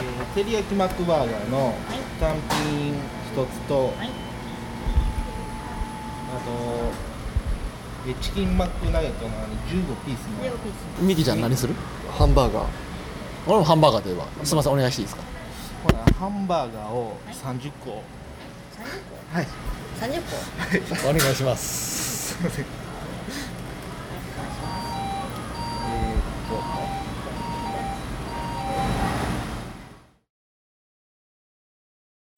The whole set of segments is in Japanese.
ー、照り焼きマックバーガーの単品一つと、はい。あとえーチキンマックナゲットのあの15ピースの。レオピース。ミキちゃん何する？ハンバーガー。俺もハンバーガーといえば。すみませんお願いしていいですか？ほらハンバーガーを30個。30はい。個？30個お願いします。すいません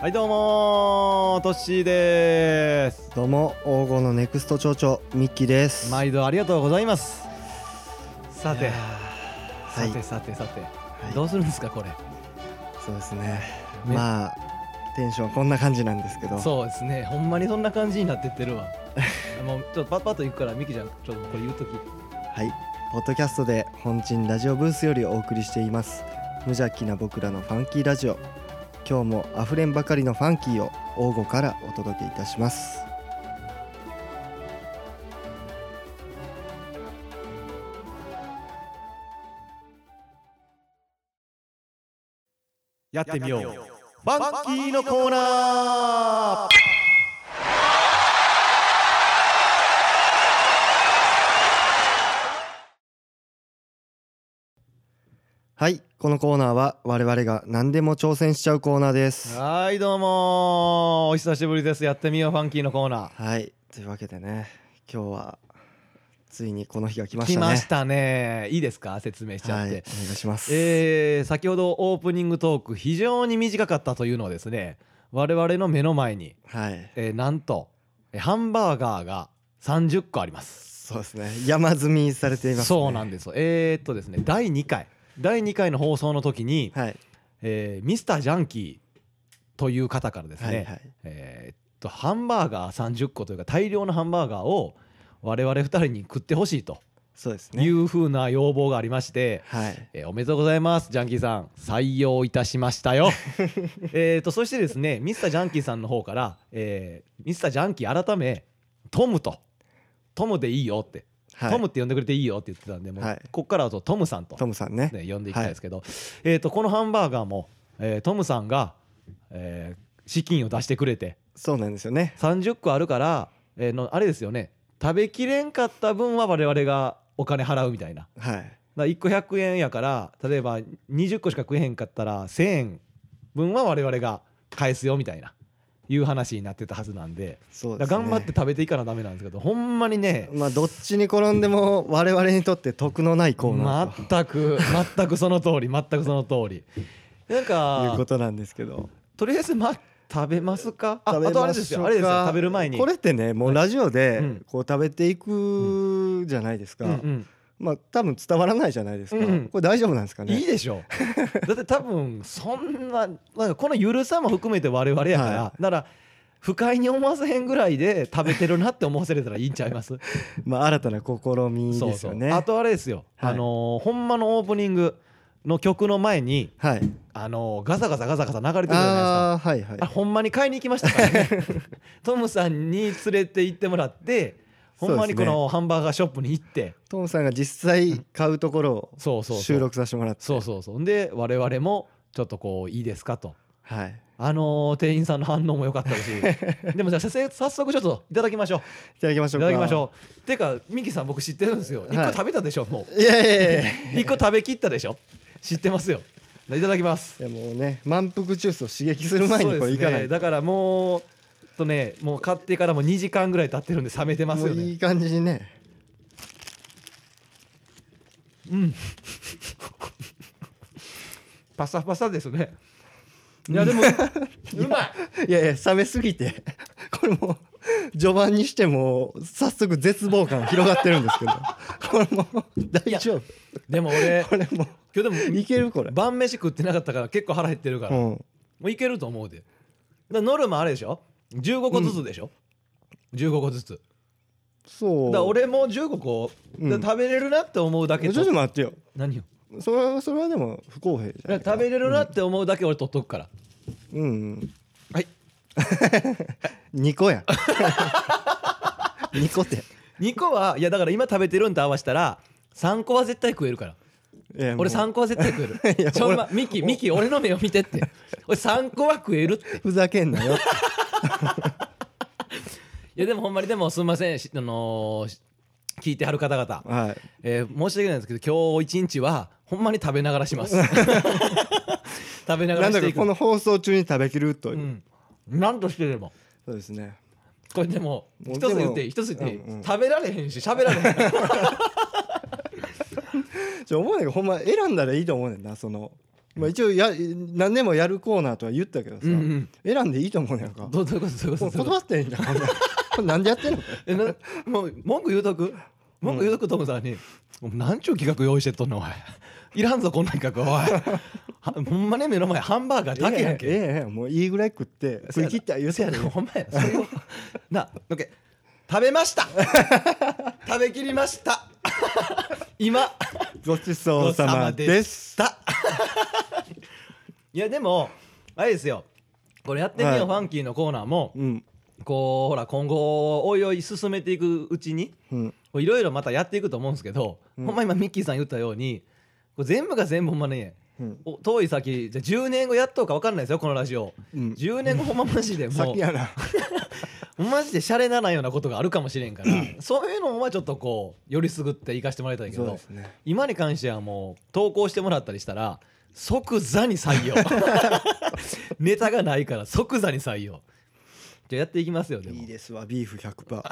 はいどうもートッシーです。どうも王語のネクスト町長ミッキーです。毎度ありがとうございます。さてさてさてさて、はい。どうするんですかこれ？そうですね。ね。まあテンションこんな感じなんですけど。そうですね。ほんまにそんな感じになってってるわ。もうちょっとパッパッと行くからミキちゃんちょっとこれ言うとき。はい、ポッドキャストで本鎮ラジオブースよりお送りしています。無邪気な僕らのファンキーラジオ今日もあふれんばかりのファンキーを王語からお届けいたします。やってみよう。ファンキーのコーナー。はいこのコーナーは我々が何でも挑戦しちゃうコーナーです。はいどうも。ーお久しぶりです。やってみようファンキーのコーナはいというわけでね今日はついにこの日が来まー来したね。ましたね。いいですか？説明しちゃって、はいお願いします、えー先ほどオープニングトーク非常に短かったというのはですね我々の目の前に、はい。えーなんとえーハンバーガーが30個あります。そうですね。山積みされていますね。そうなんです。よえーっとですね第2回第2回の放送の時に、はい。えーミスタージャンキーという方からですね、はいはい。えーっとハンバーガー30個というか大量のハンバーガーを我々2人に食ってほしいとそうですね。いうふうな要望がありまして、はい。えーおめでとうございますジャンキーさん。採用いたしましたよ。えーとそしてですねミスタージャンキーさんの方から、えーミスタージャンキー改めトムとトムでいいよって、はいトムって呼んでくれていいよって言ってたんでもう、はい。こっからはとトムさんと、トムさんね。ね、呼んでいきたいですけど、えーとこのハンバーガーも、えートムさんが、えー資金を出してくれてそうなんですよね。30個あるから、えーのあれですよね。食べきれんかった分は我々がお金払うみたいな。はい。だから1個100円やから例えば20個しか食えへんかったら1,000円分は我々が返すよみたいないう話になってたはずなんでそうですね。頑張って食べていかなダメなんですけどほんまにねまあどっちに転んでも我々にとって得のないコーナー全く全くその通り全くその通り。なんというこかとなんですけど。とりあえずま食べますか？あ食べあとあれですよ。あれですよ。食べる前に。これってねもうラジオうでん。こう食べていくじゃないですか、うんうんまあ多分伝わらないじゃないですか、うんこれ大丈夫なんですかね？いいでしょ だって多分そんななんかこのゆるさも含めて我々やから、はだから不快に思わせへんぐらいで食べてるなって思わせれたらいいんちゃいます？まあ新たな試みそうそう。ですよねあとあれですよ、はい。あのーほんまのオープニングの曲の前に、はい。あのーガサガサガサガサ流れてるじゃないですか。ああはいはい。あれほんまに買いに行きましたからね？トムさんに連れて行ってもらってほんまにこのハンバーガーショップに行って。トムさんが実際買うところを収録させてもらって。そうそうそう。で我々もちょっとこういいですかと。はい。あのー店員さんの反応も良かったし。でもじゃあ早速ちょっといただきましょう。いただきましょか。いうただきましょう。てかミキさん僕知ってるんですよ。一はい。個食べたでしょもう。いやいやいやいやう一個食べきったでしょ。知ってますよ。いただきますいやもうね満腹ジュースを刺激する前にこれいかないねだからもうとねもう買ってからも2時間ぐらい経ってるんで冷めてますよね。いい感じにね。うん。パサパサですね。いやでも うまい。いやいや冷めすぎて これもう序盤にしても早速絶望感広がってるんですけど。これもう大丈夫。でも俺これも今日でもいけるこれ。晩飯食ってなかったから結構腹減ってるから、もうん。ういけると思うで。ノルマあれでしょ？15個ずつでしょ、15個ずつ。そう。だ俺も15個、うん。食べれるなって思うだけちょっと待ってよ。何よ？それはそれはでも不公平じゃ食べれるなって思うだけ俺取っとくから、うんうん。はい。2個や。2個って。2個はいやだから今食べてるんと合わせたら3個は絶対食えるから。俺3個は絶対食え いやるちょ、ま、ミキミキ俺の目を見てって。俺3個は食えるって。ふざけんなよ いやでもほんまにでもすみません。しあのーし聞いてはる方々、はい。えー申し訳ないんですけど今日一日はほんまに食べながらします。食べながらしていく。この放送中に食べきるという、うん。何としてでも。そうですね。これでも一つ言って一つ言ってうんうん。食べられへんし喋られへん。ちょ思うねんけどほんま選んだらいいと思うねんなその、まあ、一応や何でもやるコーナーとは言ったけどさ、うんうん。選んでいいと思うねんか。どうどういうことどういうこと？断ってんじゃんこれなんでやってんの？えなもう文句言うとく？文句言うとくトムさんに「もうなんちゅう企画用意してっとんのおいいらんぞこんな企画おいはほんまね目の前ハンバーガーだけやんけ」ええええええもういいぐらい食って食い切ったら言うてやるせやねほんまや。それをなオッケー食べました。食べきりました。今。ごちそうさまですした。いやでもあれですよ。これやってみよう、はい。ファンキーのコーナーも。うん。こうほら今後おいおい進めていくうちにうん。いろいろまたやっていくと思うんですけど、うん。ほんま今ミッキーさん言ったようにこれ全部が全部ほんまねうん。お遠い先じゃあ10年後やっとうか分かんないですよこのラジオ。うん。10年後ほんまマジでもう。先やなマジでシャレならんようなことがあるかもしれんから そういうのはちょっとこうよりすぐって行かしてもらいたいけどね。今に関してはもう投稿してもらったりしたら即座に採用。ネタがないから即座に採用。じゃあやっていきますよでも。いいですわビーフ100%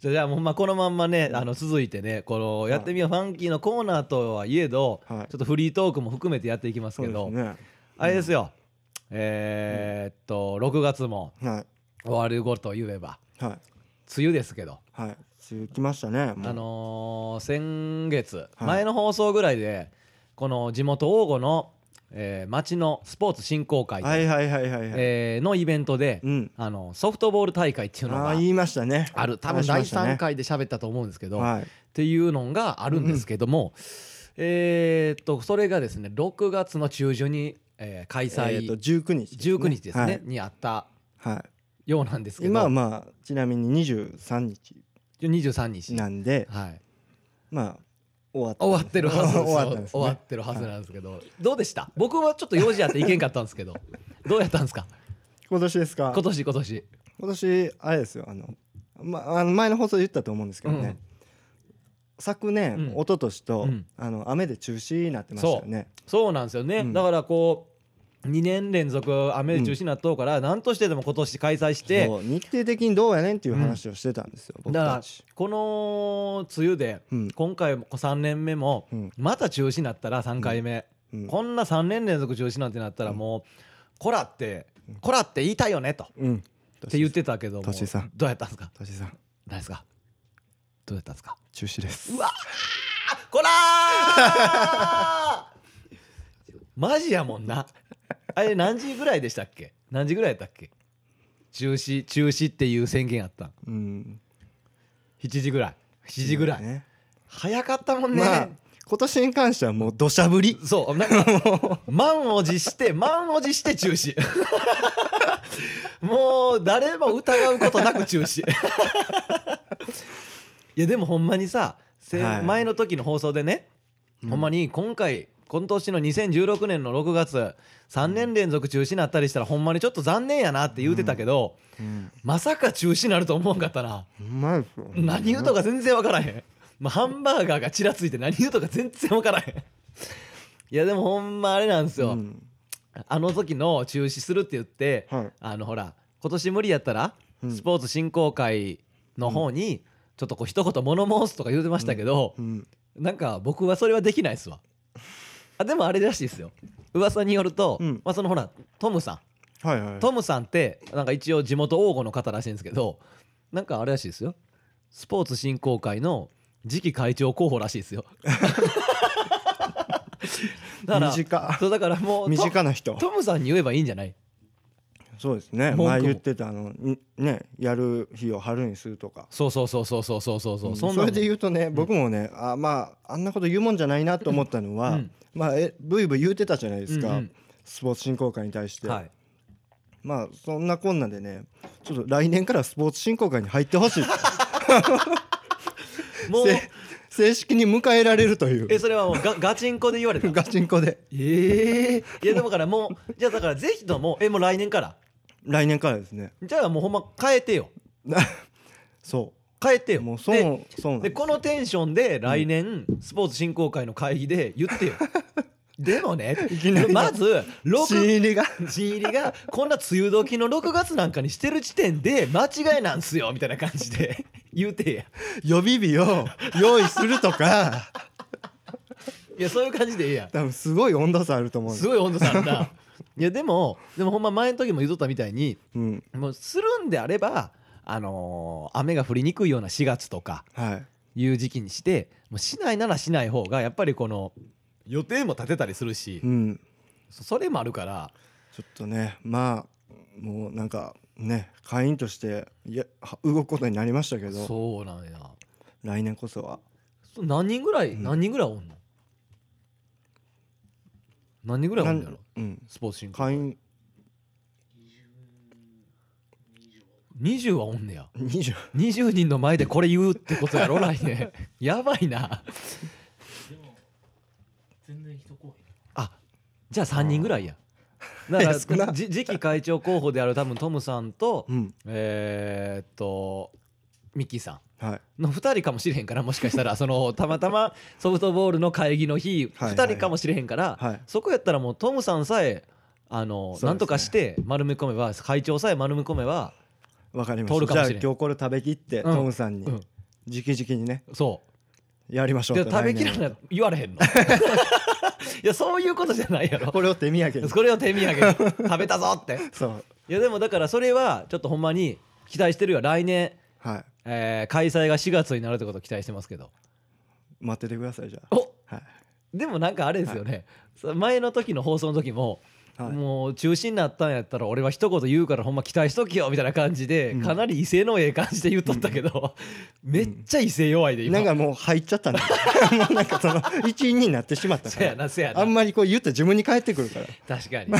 じゃあじゃあもうまあこのまんまねあの続いてねこのやってみようファンキーのコーナーとはいえど、はい。ちょっとフリートークも含めてやっていきますけど、あれですよ、えーっと6月も。はい終わる頃と言えば。はい。梅雨ですけど、はい。梅雨来ましたねあのー先月、はい。前の放送ぐらいでこの地元王吾の、えー町のスポーツ振興会、のイベントで、うん。あのソフトボール大会っていうのがああ言いましたね。ある。多分第話しましたね。3回で喋ったと思うんですけど、はい。っていうのがあるんですけども、えーっとそれがですね6月の中旬に、えー開えーと催、19日ですね。19日ですね、はい。にあったはいようなんですけど。今はまあちなみに23日。23日。なんではい、まあ終わ終わってるはず ね。終わってるはずなんですけど、どうでした？僕はちょっと用事あって行けんかったんですけど。どうやったんですか？今年ですか？今年今年。今年あれですよあの,、まあ、あの前の放送で言ったと思うんですけどね、うん。昨年、うん。一昨年と、うん。あの雨で中止になってましたよね。そうなんですよね、うん。だからこう2年連続雨で中止になっとうから、何としてでも今年開催してそう日程的にどうやねんっていう話をしてたんですよ、僕だからこの梅雨で、うん。今回も3年目も、うん。また中止になったら3回目、うん。こんな3年連続中止なんてなったらもう、こらってこらって言いたいよねと、っうん。て言ってたけどもさん。どうやったんですか？さん。何ですか？どうやったんですか？中止です。うわー！こらー！マジやもんなあれ何時ぐらいでしたっけ？何時ぐらいやったっけ？中止中止っていう宣言あったん。うん。7時ぐらい。7時ぐらい、ね。早かったもんね、まあ今年に関してはもう土砂降り。そう。なんか満を持して満を持して中止。もう誰も疑うことなく中止。いやでもほんまにさ、せはい。前の時の放送でね、ほんまに今回今年の2016年の6月3年連続中止になったりしたらほんまにちょっと残念やなって言うてたけど、うん。まさか中止になると思わんかったな。何言うとか全然分からへん、まあ、ハンバーガーがちらついて何言うとか全然分からへん。いやでもほんまあれなんですよ、うん。あの時の中止するって言って、はい。あのほら今年無理やったら、うん。スポーツ振興会の方にちょっとこう一言物申すとか言うてましたけど、うん。なんか僕はそれはできないっすわあでもあれらしいですよ。噂によると、うん。まあ、そのほらトムさん。はいはいトムさんってなんか一応地元王吾の方らしいんですけどなんかあれらしいですよ。スポーツ振興会の次期会長候補らしいですよ。だから短そうだからもう身近な人。トトムさんに言えばいいんじゃない？そうですね。前言ってたあのんねやる日を春にするとか。そうそうそうそうそうそうそうそう、うん。それで言うとね僕もねあまああんなこと言うもんじゃないなと思ったのは、うん。まあえブイブイ言うてたじゃないですか、うんうん。スポーツ振興会に対して、はい。まあそんなこんなでねちょっと来年からスポーツ振興会に入ってほしい。もう。せ正式に迎えられるという。えそれはもうガガチンコで言われた。ガチンコで。ええいやでもだからもうじゃあだからぜひともえもう来年から来年からですね。じゃあもうほんま変えてよ。そ変えてよ。うもうそうでそうでこのテンションで来年スポーツ振興会の会議で言ってよ。でもねまず新6入りが。新入りがこんな梅雨時の6月なんかにしてる時点で間違いなんすよみたいな感じで 言うてや。予備日を用意するとか。いやそういう感じでいいやん。多分すごい温度差あると思うすごい温度差あるないやでもでもほんま前の時も言うとったみたいにうん。もうするんであればあのー雨が降りにくいような4月とかはい。いう時期にしてもうしないならしない方がやっぱりこの予定も立てたりするしうん。そそれもあるから。ちょっとねまあもうなんかね会員としていやは動くことになりましたけど。そうなんや。来年こそは。そ何人ぐらい、うん。何人ぐらいおんの？何人ぐらいおんのやろ？うん。スポーツ振興会員。20はおんねや。20 20人の前でこれ言うってことやろ？来年。やばいな。でも全然人来へん。あじゃあ3人ぐらいや。だから 少な。じ次期会長候補である多分トムさんと、うん。えーっとミッキーさはい。んの2人かもしれへんからもしかしたら。そのたまたまソフトボールの会議の日はいはい。2人かもしれへんから、はい。そこやったらもうトムさんさえあの、なんとかして丸め込めば会長さえ丸め込めば、わかりま通るしたじゃあかもしれん。今日これ食べきってうん。トムさんにうん。直々にね。そう。やりましょう食べきらな言われへんの。いやそういうことじゃないやろ。これを手土産に。これを手土産に。食べたぞって。そう。いやでもだからそれはちょっとほんまに期待してるよ。来年、はいえー開催が4月になるってことを期待してますけど。待っててくださいじゃおあはい。でもなんかあれですよね、さ前の時の放送の時も、はい。もう中止になったんやったら俺は一言言うからほんま期待しときよみたいな感じで、うん。かなり威勢のええ感じで言っとったけど、めっちゃ威勢弱いで今、なんかもう入っちゃったんだ もうなんかその一員になってしまったから。なせやな。あんまりこう言ったら自分に返ってくるから。確かに。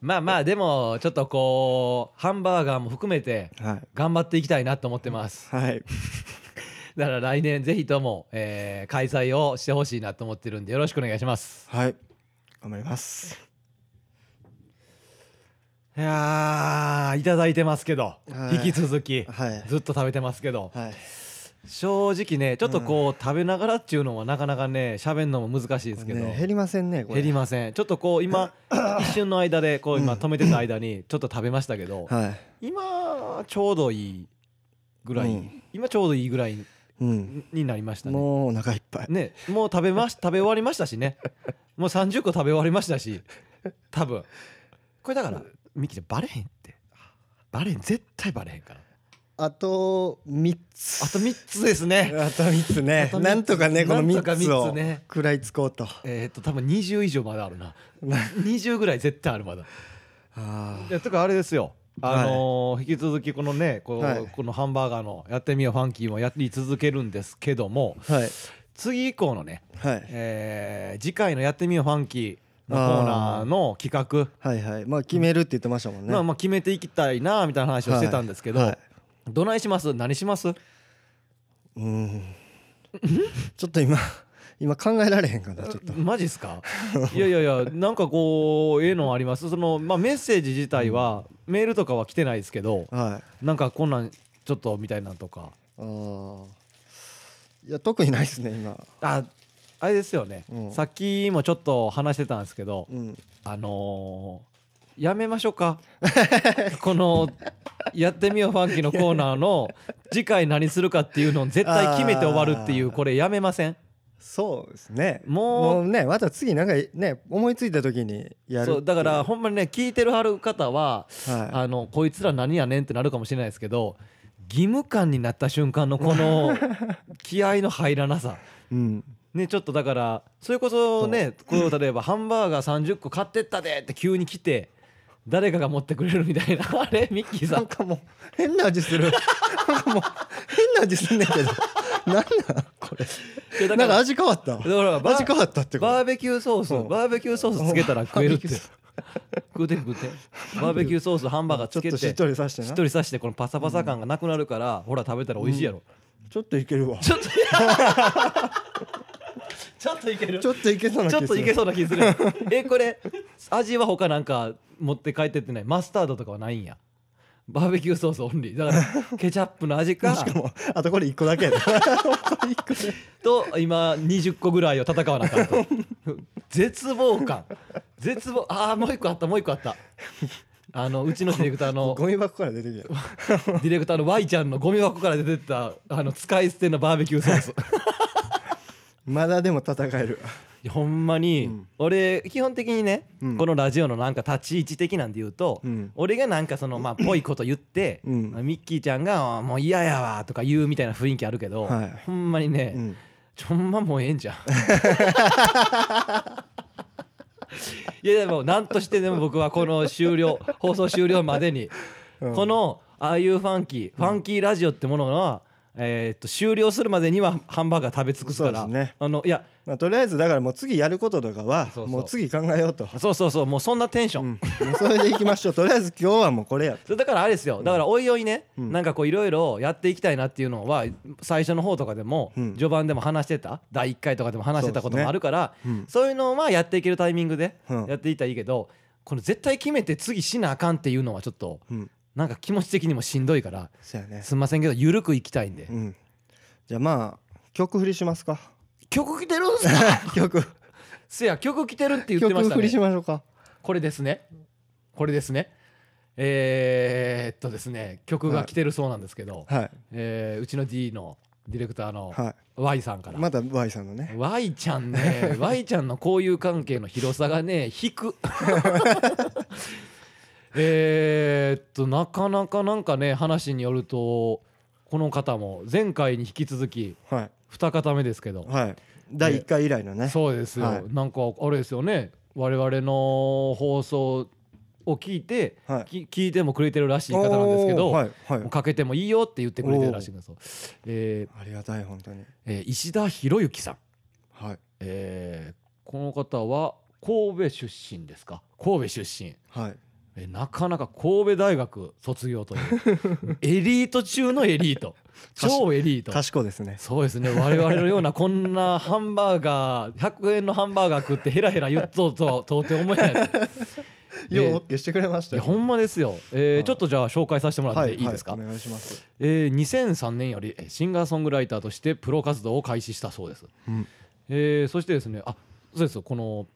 まあまあでもちょっとこうハンバーガーも含めてはい。頑張っていきたいなと思ってます。はい。だから来年ぜひとも、えー開催をしてほしいなと思ってるんでよろしくお願いします。はい。頑張りますいやーいただいてますけど、はい。引き続き、はい。ずっと食べてますけど、はい。正直ねちょっとこう、食べながらっていうのはなかなかね喋るのも難しいですけど、ね減りませんねこれ。減りません。ちょっとこう今一瞬の間でこう今止めてた間にちょっと食べましたけど、はい。今ちょうどいいぐらい、うん。今ちょうどいいぐらいうん。になりましたね。もうお腹いっぱい。ねもう食べまし食べ終わりましたしね。もう30個食べ終わりましたし。多分。これだからミキちゃんバレへんって。バレへん絶対バレへんから。あと3つ。あと3つですね。あと3つね。なんとかねこのなんとか3つ三を食らいつこうと。えーっと多分20以上まだあるな。20ぐらい絶対あるまだ。あいやとかあれですよ。あのー引き続きこのねこのハンバーガーのやってみようファンキーもやり続けるんですけども次以降のね、はい。えー次回のやってみようファンキーのコーナーの企画。はいはい。まあ決めるって言ってましたもんね。まあまあ決めていきたいなみたいな話をしてたんですけど、はい。はいどないします？何します？うん。ちょっと今 今考えられへんかなちょっと。マジっすか？いやいやいやなんかこうええのあります？その、まあ、メッセージ自体は、メールとかは来てないですけどはい。なんかこんなんちょっとみたいなんとか。あー。いや特にないですね今。ああれですよね、うん。さっきもちょっと話してたんですけど、うん。あのーやめましょうか。この「やってみようファンキー」のコーナーの次回何するかっていうのを絶対決めて終わるっていうこれやめません？そうですね。もうねまた次なんかね思いついた時にやるそうだからほんまにね聞いてるはる方は、はあのこいつら何やねんってなるかもしれないですけど義務感になった瞬間のこの 気合の入らなさ。いうんねちょっとだからそれこそねこう例えばハンバーガー30個買ってったでって急に来て誰かが持ってくれるみたいな。あれミッキーさなんんかもう変な味する。なんかもう変な味すんねんけど。なんなんこれ。いやだなんかから味変わった？だからバ味変わったってこと？バーベキューソースうん。バーベキューソースつけたら食えるって。バーベキュ食うて食うて。バーベキューソースハンバーガーつけちょってとしっとりさしてな。しっとりさしてこのパサパサ感がなくなるから、ほら食べたら美味しいやろ、ちょっといけるわ。ちょっとちょっといける。ちょっといけそうな気ちょっといけうそうな気する。えこれ味は他なんか持って帰ってってない？マスタードとかはないんや。バーベキューソースオンリー。だからケチャップの味か。しかもあとこれ一個だけ と今20個ぐらいを戦わなあかんと。絶望感。絶望ああもう一個あったもう一個あった。あのうちのディレクターのゴミ箱から出てきた。ディレクターの Y ちゃんのゴミ箱から出てったあの使い捨てのバーベキューソースまだでも戦える。ほんまに、うん。俺基本的にね、うん。このラジオのなんか立ち位置的なんで言うと、うん。俺がなんかそのまあぽいこと言って、うん。ミッキーちゃんが「もう嫌やわ」とか言うみたいな雰囲気あるけど、はい。ほんまにね、うん。ちょほんまもうええんじゃん。いやでも何としてでも僕はこの終了放送終了までに、うん。このああいうファンキーファンキーラジオってものは、えーっと終了するまでにはハンバーガー食べ尽くすから。ね。あのいやまあとりあえずだからもう次やることとかはもう次考えようと。そうそうそうもうそんなテンション、うん。それでいきましょう。とりあえず今日はもうこれやだからあれですよ。だからおいおいね、うんなんかこういろいろやっていきたいなっていうのは最初の方とかでも、うん。序盤でも話してた第1回とかでも話してたこともあるからそう,、うんいうのはやっていけるタイミングでうん。やっていったらいいけど、この絶対決めて次しなあかんっていうのはちょっとうんなんか気持ち的にもしんどいからそうやね。すんませんけど緩くいきたいんで、うん。じゃあまあ曲振りしますか。曲来てるんすか？曲。せや曲来てるって言ってました曲振りしねましょうか。これですね。これですね。えー、っとですね。曲が来てるそうなんですけど、はい。えーうちの D のディレクターのは Y さんから、いまた Y さんのね。Y ちゃんね。Y ちゃんの交友関係の広さがね引く えーっとなかなかなんかね話によるとこの方も前回に引き続きはい。二方目ですけど。はい。第1回以来のね。そうですよ、はい。なんかあれですよね。我々の放送を聞いて、はい。き聞いてもくれてるらしい方なんですけど、おーはいはい。もうかけてもいいよって言ってくれてるらしいんですよ。えーありがたい本当に。えー石田博之さん、はい。えーこの方は神戸出身ですか？神戸出身、はいえーなかなか神戸大学卒業という。エリート中のエリート。超エリート。賢いですね。そうですね。我々のようなこんなハンバーガー100円のハンバーガー食ってヘラヘラ言っとうとは到底思えない。ようえー OK してくれましたよ。いやほんまですよ、えーはい。ちょっとじゃあ紹介させてもらはいっていいですか、はお願いします。えー2003年よりえーシンガーソングライターとしてプロ活動を開始したそうです、うん。えーそしてですねあそうですよ。この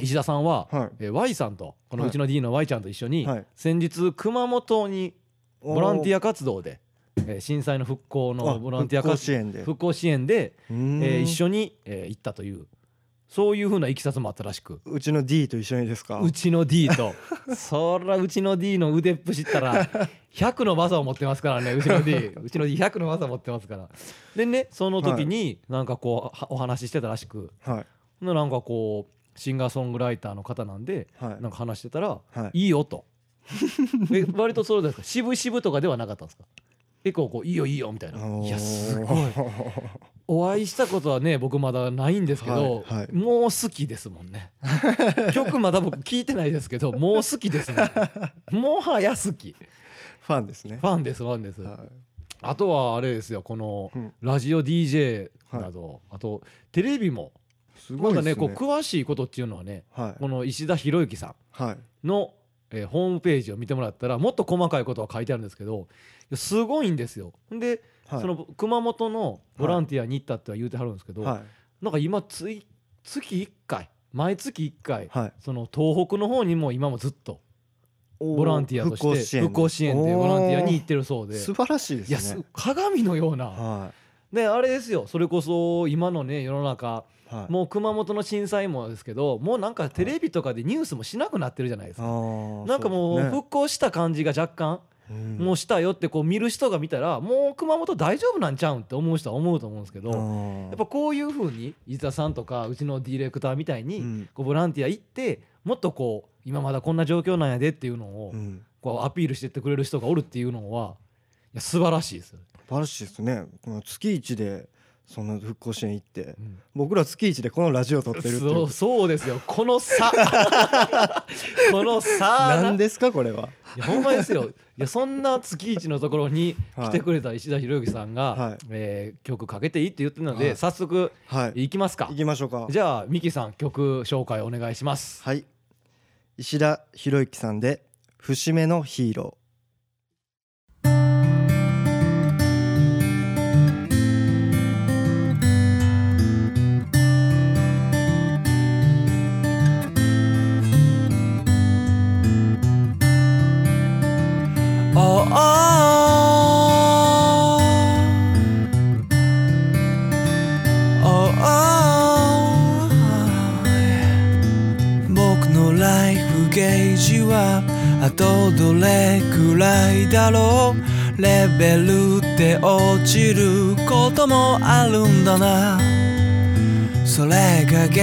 石田さんは、はい。えー Y さんとこのはい。うちの D の Y ちゃんと一緒に、はい。先日熊本にボランティアア活動で、えー震災の復興のボランティア復興活支援で。復興支援で、えー一緒に、えー行ったというそういうふうないきさつもあったらしく。うちの D と一緒にですか？うちの D と。そらうちの D の腕っぷしったら 100の技を持ってますからねうちの D うちの D100 の技持ってますから。でねその時になんかこうはお話ししてたらしく。はい。でなんかこうシンガーソングライターの方なんではい。なんか話してたらはい。いいよと。え割とそうですか？渋々とかではなかったんですか？結構こういいよいいよみたいな。いやすごい。お会いしたことはね僕まだないんですけど、はいはい。もう好きですもんね。曲まだ僕聞いてないですけどもう好きですね。もはや好き。ファンですね。ファンですファンです、はい。あとはあれですよこのうん。ラジオ DJ など、あとテレビもすごいですね。こう詳しいことっていうのはねはい。この石田博之さはい。んの、えーホームページを見てもらったらもっと細かいことが書いてあるんですけどすごいんですよ。で、はい。その熊本のボランティアに行ったっては言うてはるんですけど、はい。なんか今つい月1回毎月1回、はい。その東北の方にも今もずっとボランティアとして復興支援おー。でボランティアに行ってるそうで。素晴らしいですね。いやす鏡のような。はであれですよ。それこそ今のね世の中いはい。もう熊本の震災もですけどもうなんかテレビとかでニュースもしなくなってるじゃないですか。あーなんかもう復興した感じが若干うん。もうしたよってこう見る人が見たらもう熊本大丈夫なんちゃうんって思う人は思うと思うんですけどやっぱこういうふうに伊沢さんとかうちのディレクターみたいにうん。こうボランティア行ってもっとこう今まだこんな状況なんやでっていうのをうん。こうアピールしてってくれる人がおるっていうのはいや素晴らしいですよ。素晴らしいですね。この月一でそんな復興支援行ってうん。僕ら月一でこのラジオ撮ってるそう。うそうですよ。この差。この差何ですかこれは。いやほんまですよ。いやそんな月一のところにはい。来てくれた石田博之さんが、はい。えー曲かけていいって言ってるので、はい。早速はい。いきますか。行きましょうか。じゃあミキさん曲紹介お願いします。はい。石田博之さんで節目のヒーロおあとどれくらいだろう？レベルって落ちることもあるんだな。それが現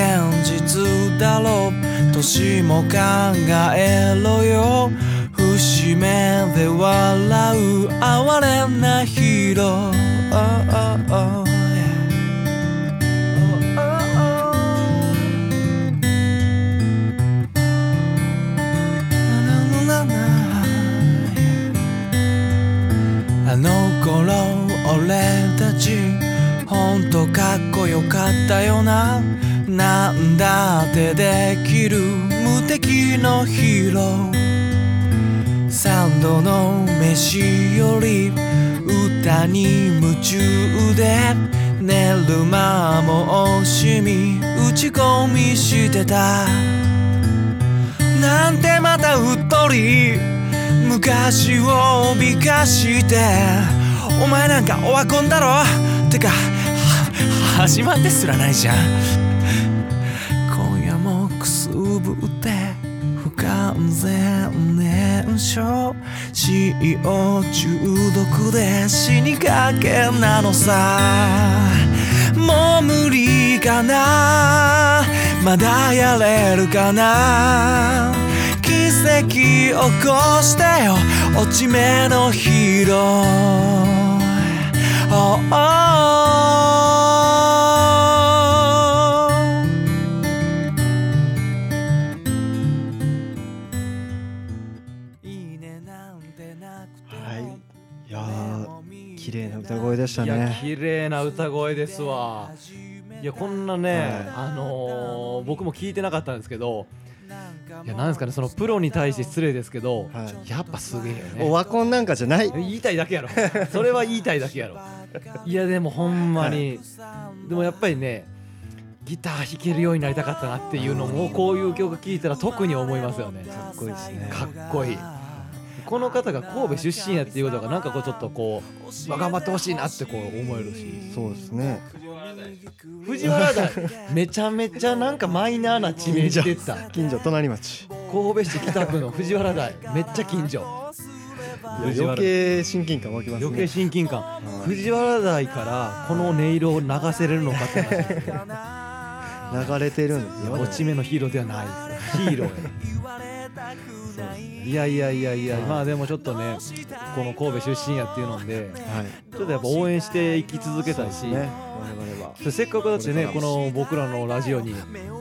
実だろう。年も考えろよ。節目で笑う哀れなヒーロー。あの頃俺たちほんとかっこよかったよな。なんだってできる無敵のヒーロー。三度の飯より歌に夢中で。寝る間も惜しみ。打ち込みしてた。なんてまたうっとり。昔を美化してお前なんかオワコンだろ？てか始まってすらないじゃん。今夜もくすぶって不完全燃焼。CO 中毒で死にかけなのさ。もう無理かな。まだやれるかな。奇跡起こしてよ。落ち目のヒーロー Oh, oh. いいねなんてなくてもはい。いやー綺麗な歌声でしたいやね綺麗な歌声ですわ。いやこんなね、はい。あのー僕も聞いてなかったんですけどいやなんですかねそのプロに対して失礼ですけど、はい。やっぱすげえよね。オワコンなんかじゃない。言いたいだけやろ。それは言いたいだけやろ。いやでもほんまに、でもやっぱりねギター弾けるようになりたかったなっていうのもこういう曲聴いたら特に思いますよね。かっこいいですね。かっこいいこの方が神戸出身やっていうことがなんかこうちょっとこう、まあ、頑張ってほしいなってこう思えるし。そうですね。藤原台めちゃめちゃなんかマイナーな地名出てた。近所隣町。神戸市北区の藤原台めっちゃ近所。余計親近感湧きますね。余計親近感。藤原台からこの音色を流せれるのかって話。流れてるんですよ。落ち目のヒーローではない。ですヒーローやいやいやいやい。やまあでもちょっとねこの神戸出身やっていうのではい。ちょっとやっぱ応援していき続けたいし、ね。我々は。でせっかくだってねこの僕らのラジオに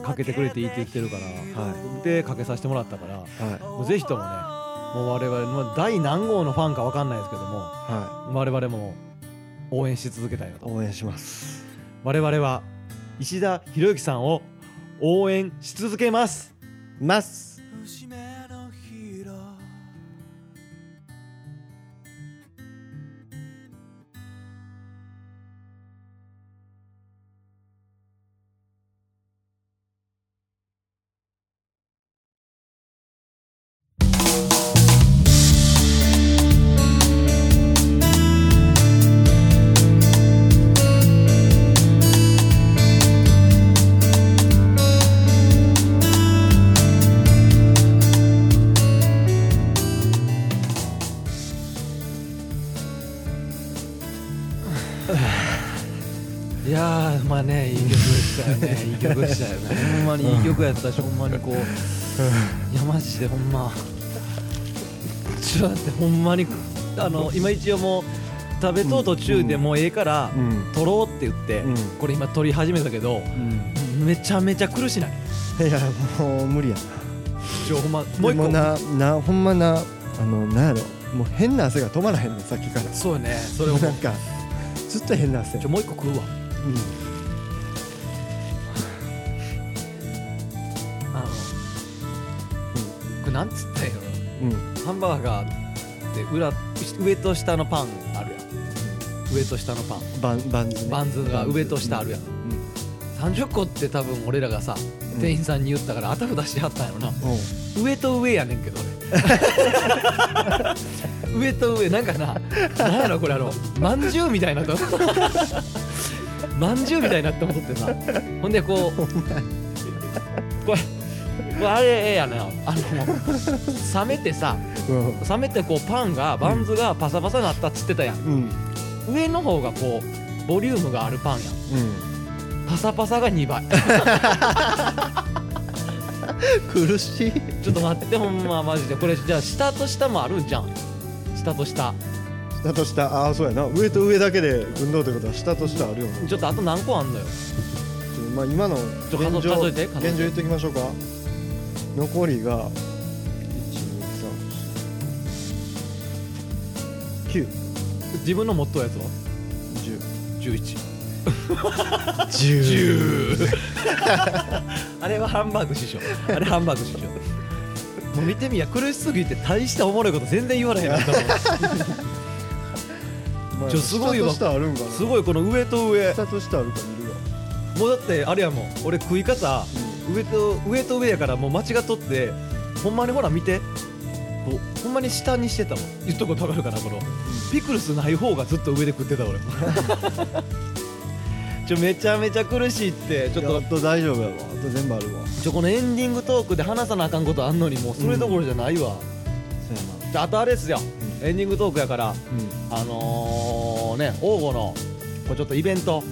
かけてくれていいって言ってるから、はでかけさせてもらったからいはい。もうぜひともねもう我々の第何号のファンか分かんないですけどもは我々も応援し続けたいなと。い応援します。我々は石田博之さんを応援し続けます。ます曲でしたよね。ほんまにいい曲やったしほんまにこういやマジでほんま。ちょっと待ってほんまにあの今一応もう食べとう途中でもうええからうん。撮ろうって言って、うん。これ今撮り始めたけどめちゃめちゃ苦しない？いやもう無理やちょほんまもう一個。ななほんまなあのなんやろもう変な汗が止まらへんねんさっきから。そうよねそれをなんかずっと変な汗。ちょもう一個食うわ。うんなんつったんやろうん。ハンバーガーって裏上と下のパンあるやん。上と下のパン。バンバンズね。バンズが上と下あるやん。30個って多分俺らがさ店員さんに言ったからあたふたしてはったんやろな。うん。上と上やねんけど俺 上と上なんかななんやろこれあのまんじゅうみたいなと。まんじゅうみたいなって思ってさ。ほんでこうこれこれあれやなあの冷めてさうん。冷めてこうパンがバンズがパサパサなったっつってたやん。うん。上の方がこうボリュームがあるパンやん。パサパサが2倍。苦しい。ちょっと待ってほんまマジで。これじゃあ下と下もあるんじゃん。下と下。下と下。ああそうやな。上と上だけで運動ってことは下と下あるよねちょっとあと何個あんのよ。まあ今のちょ現状現状言っておきましょうか残りが123 9自分の持っとうやつは？10 11 10あれはハンバーグ師匠。あれハンバーグ師匠。もう見てみや苦しすぎて大したおもろいこと全然言われへん。かったもんすごいわ。下と下あるんかな。すごいこの上と上。下と下あるか見るわ。もうだってあれやもん。俺食い方上と上と上やからもう間違っとってほんまにほら見て。こうほんまに下にしてたもん。言っとくことわかるかなこの。ピクルスない方がずっと上で食ってた俺。ちょめちゃめちゃ苦しいって。ちょっと。ちょっと大丈夫やわ。あと全部あるわ。ちょこのエンディングトークで話さなあかんことあんのにもうそれどころじゃないわ、そうやな。じゃああとあれですよ、エンディングトークやから。あのー、ね王吾のこれちょっとイベント。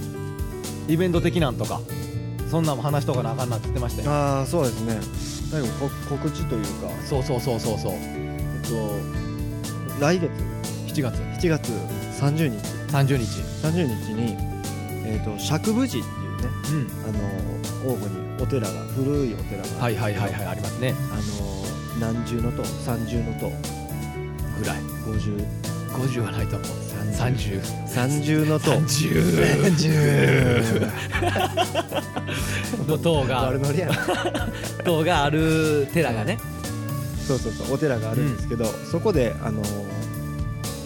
イベント的なんとかそんなんも話しとかなあかんなって言ってましたよ。ああそうですね。最後こ告知というか。そうそうそうそうそう。えっと来月？7月。7月。30日。30日。30日にえっと釈部寺っていうねうん。あの王吾にお寺が古いお寺がはいはいはいはいありますね。あの何重の塔？三重の塔。ぐらい。50 50はないと思う。30三重の塔。30の塔が。悪ノリやな 塔がある寺がね。そうそうそうお寺があるんですけど、そこであの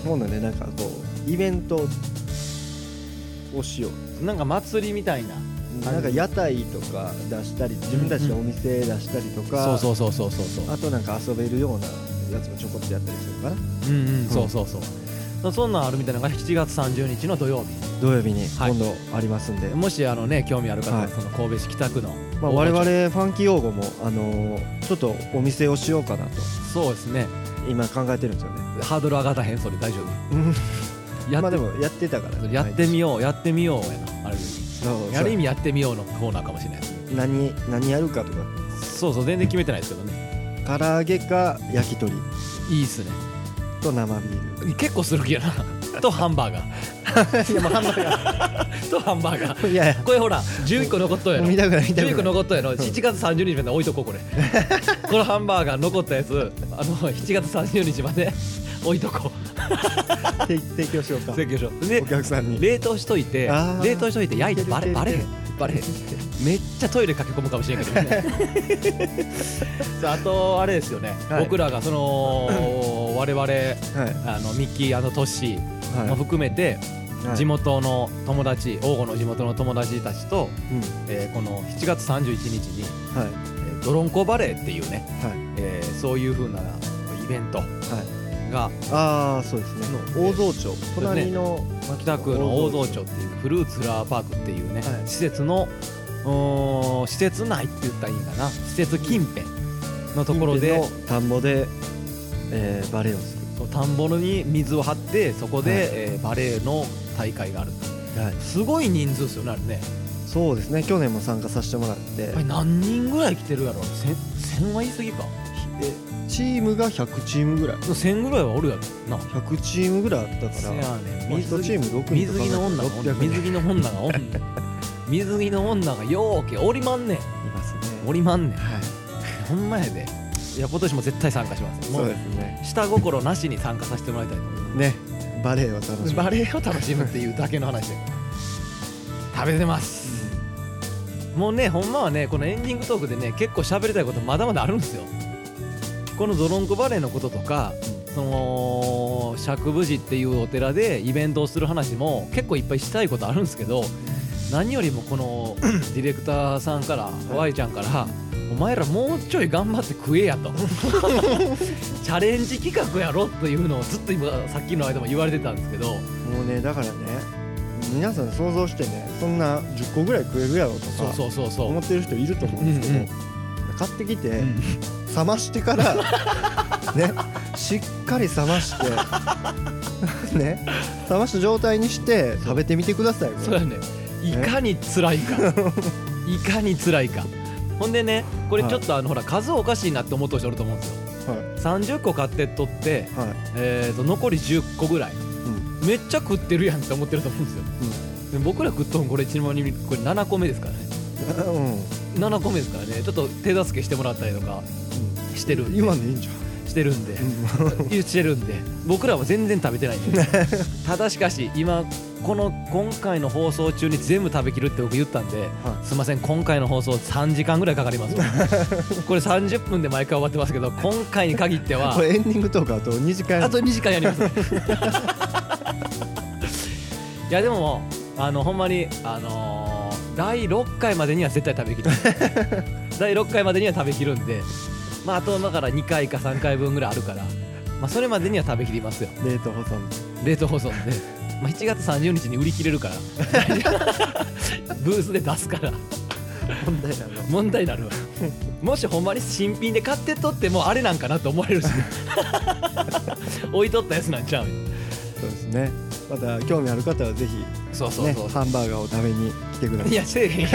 今度ねなんかこうイベントをしよう。なんか祭りみたいな。なんか屋台とか出したり自分たちのお店出したりとか、そうそうそうそうそうそう。あとなんか遊べるようなやつもちょこっとやったりするかな。うんうん。そうそうそうそんなんあるみたいなのが7月30日の土曜日。土曜日にはい。今度ありますんで、もしあのね興味ある方ははい。その神戸市北区のまあ、我々ファンキー用語も、あのーちょっとお店をしようかなと。そうですね。今考えてるんですよね。ハードル上がったへんそれ大丈夫。や まあでもやってたから。やってみようやってみようや。なある意味やる意味やってみようのコーナーかもしれない。ですね何何やるかとか。そうそう全然決めてないですけどね。唐揚げか焼き鳥。いいっすねと生ビー結構する気やなとハンバーガー。ル いやもうハンバー とハンバーガー。ガーいやいや。これほら11個残っとんやろ。見たくない見たく11個ない残っとんやろ。7月30日まで置いとこうこれ。このハンバーガー残ったやつあの7月30日まで置いとこう。提提供しようか。請求書でお客さんに。冷凍しといて冷凍しといて焼いてバレバレへんバレへん。めっちゃトイレ駆け込むかもしれんけどね。あとあれですよね、はい。僕らがその我々はい。あのミッキートッシーはい。も含めて、はい。地元の友達王吾の地元の友達たちと、うん。えーこの7月31日に、はい。えードロンコバレーっていうね、はい。えーそういう風なイベントはい。がああそうですね。の大蔵町。隣の北区の大蔵町。っていうフルーツラーパークっていうね、はい。施設の施設内って言ったらいいんかな。施設近辺のところで田んぼで、えーバレエをすそう田んぼに水を張ってそこで、はい。えーバレーの大会があるるはい。すごい人数ですよねあれね。そうですね。去年も参加させてもらって。何人ぐらい来てるやろ千千は言い過ぎか。えチームが100チームぐらい。千ぐらいはおるやろな。100チームぐらいあったから。せやねん。まあ水一チーム6人水着の女がおんねん。600水着の女がおん。水着の女がようけおりまんねん。いますね。おりまんねん。はい。ほんまやでいや今年も絶対参加します。もそうですね。下心なしに参加させてもらいたいと思います。ねバレエを楽しむ。バレエを楽しむっていうだけの話で。食べてます。もうねほんまはねこのエンディングトークでね結構喋りたいことまだまだあるんですよ。このドロンコバレーのこととか、その釈部寺っていうお寺でイベントをする話も結構いっぱいしたいことあるんですけど何よりもこの ディレクターさんからワイちゃんからお前らもうちょい頑張って食えやと。チャレンジ企画やろというのをずっと今さっきの間も言われてたんですけど。もうねだからね皆さん想像してねそんな10個ぐらい食えるやろとそうかそうそうそう。思ってる人いると思うんですけど、うんうん買ってきて、うん。冷ましてからね しっかり冷ましてね冷ました状態にして食べてみてくださいそうやね。いかに辛いか。いかに辛いかほんでねこれちょっとあのほら数おかしいなって思う人おると思うんですよ。はい。30個買ってっとって、はい。えー、と残り10個ぐらい、めっちゃ食ってるやんって思ってると思うんですよ、で僕ら食っとんこれちなみにこれ7個目ですからね。うん。7個目ですからね。ちょっと手助けしてもらったりとかしてるんで。今のいいんじゃんしてるんで、言ってるんで。僕らは全然食べてないんで ただしかし今この今回の放送中に全部食べきるって僕言ったんで、はすいません今回の放送3時間ぐらいかかります。わ これ30分で毎回終わってますけど今回に限ってはこれエンディングトークあと2時間。あと2時間やります。いやでもあのほんまにあのー第6回までには絶対食べきる。第6回までには食べきるんでまああとだから2回か3回分ぐらいあるから。まあそれまでには食べきりますよ。冷凍保存。冷凍保存で、まあ、7月30日に売り切れるから。ブースで出すから。問題なの。問題になるわ。もしほんまに新品で買ってとってもあれなんかなと思われるし 置いとったやつなんちゃう。そうですね。また興味ある方はぜひそうそうそう、ねハンバーガーを食べに来てください。いやせえへん。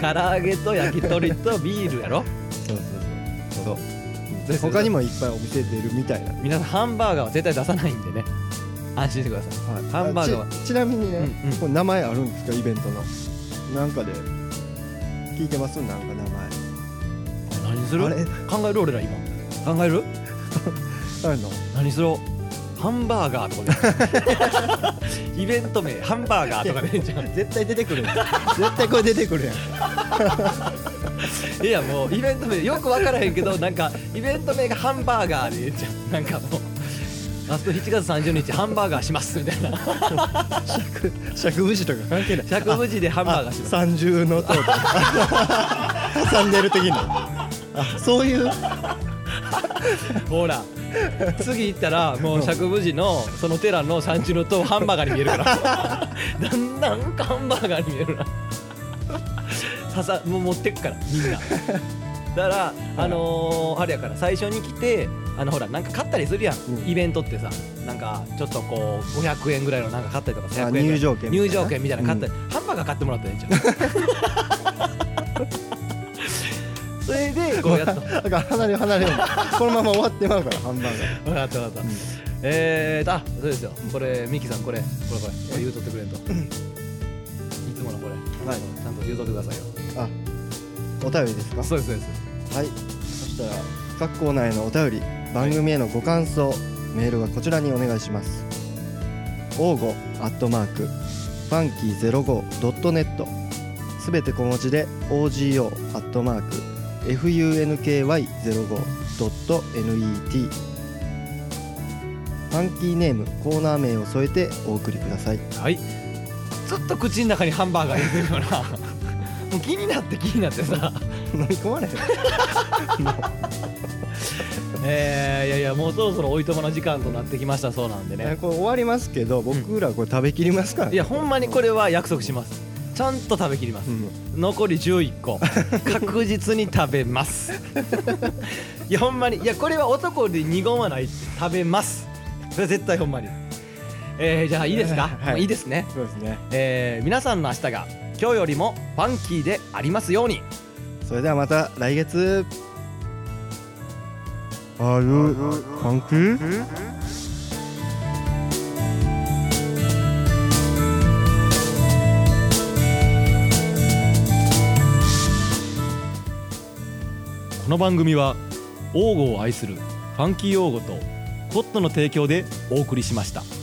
唐揚げと焼き鳥とビールやろ。そうそうそう。です他にもいっぱいお店出るみたいな、はい、皆さんハンバーガーは絶対出さないんでね。安心してください。ハンバーガーは。ちちなみにね、うんうん。これ名前あるんですかイベントの。なんかで。聞いてます？なんか名何する？あれ？考える俺ら今。考える？前 あるの？何する？ハンバーガーとか。で イベント名ハンバーガーとかでじゃん絶対出てくるやん。絶対これ出てくるやんいやもうイベント名よく分からへんけどなんかイベント名がハンバーガーでいいんじゃんなんかもうラスト7月30日ハンバーガーしますみたいな。尺尺節とか関係ない。尺無事でハンバーガーします。三重の塔とか。挟んでる的な。あそういう？ほら次行ったらもう釈無寺のその寺の山中の塔ハンバーガーに見えるから。だんだんハンバーガーに見えるなささもう持ってくからみんな。だからあのーあれやから最初に来てあのほらなんか買ったりするやん、うん。イベントってさなんかちょっとこう500円ぐらいのなんか買ったりとか100円ぐらい。入場券みたいな。入場券みたいなの買ったり、ハンバーガー買ってもらったらいいんじゃん。それでこうやっとだ から離れ離れこのまま終わってまうからハンバーガー。分かった分かった、えーとあそうですよ。これミキさんこれこれこれ。これ言うとってくれんと。いつものこれ、はい。ちゃんと言うとってくださいよあお便りですか？そうですそうです。はい。そしたら各コーナーへのお便り番組へのご感想、メールはこちらにお願いします。応募アットマークファンキー 05.net すべて小文字で OGO アットマーク FUNKY05.net ファンキーネームコーナー名を添えてお送りください。はい。ずっと口の中にハンバーガー入れてるからもう気になって気になってさ。飲み込まれへん。えー、いやいやもうそろそろおいとまの時間となってきましたそうなんでね。これ終わりますけど僕らこれ食べきりますから、いやほんまにこれは約束します。ちゃんと食べきります、うん。残り11個。確実に食べます。いやほんまに。いやこれは男で二言はない食べます。それは絶対ほんまに。えー、じゃあいいですか、はいいいですね。そうですね。えー、皆さんの明日が今日よりもファンキーでありますように。それではまた来月。あるファンキーこの番組は王語を愛するファンキー王語とコットの提供でお送りしました。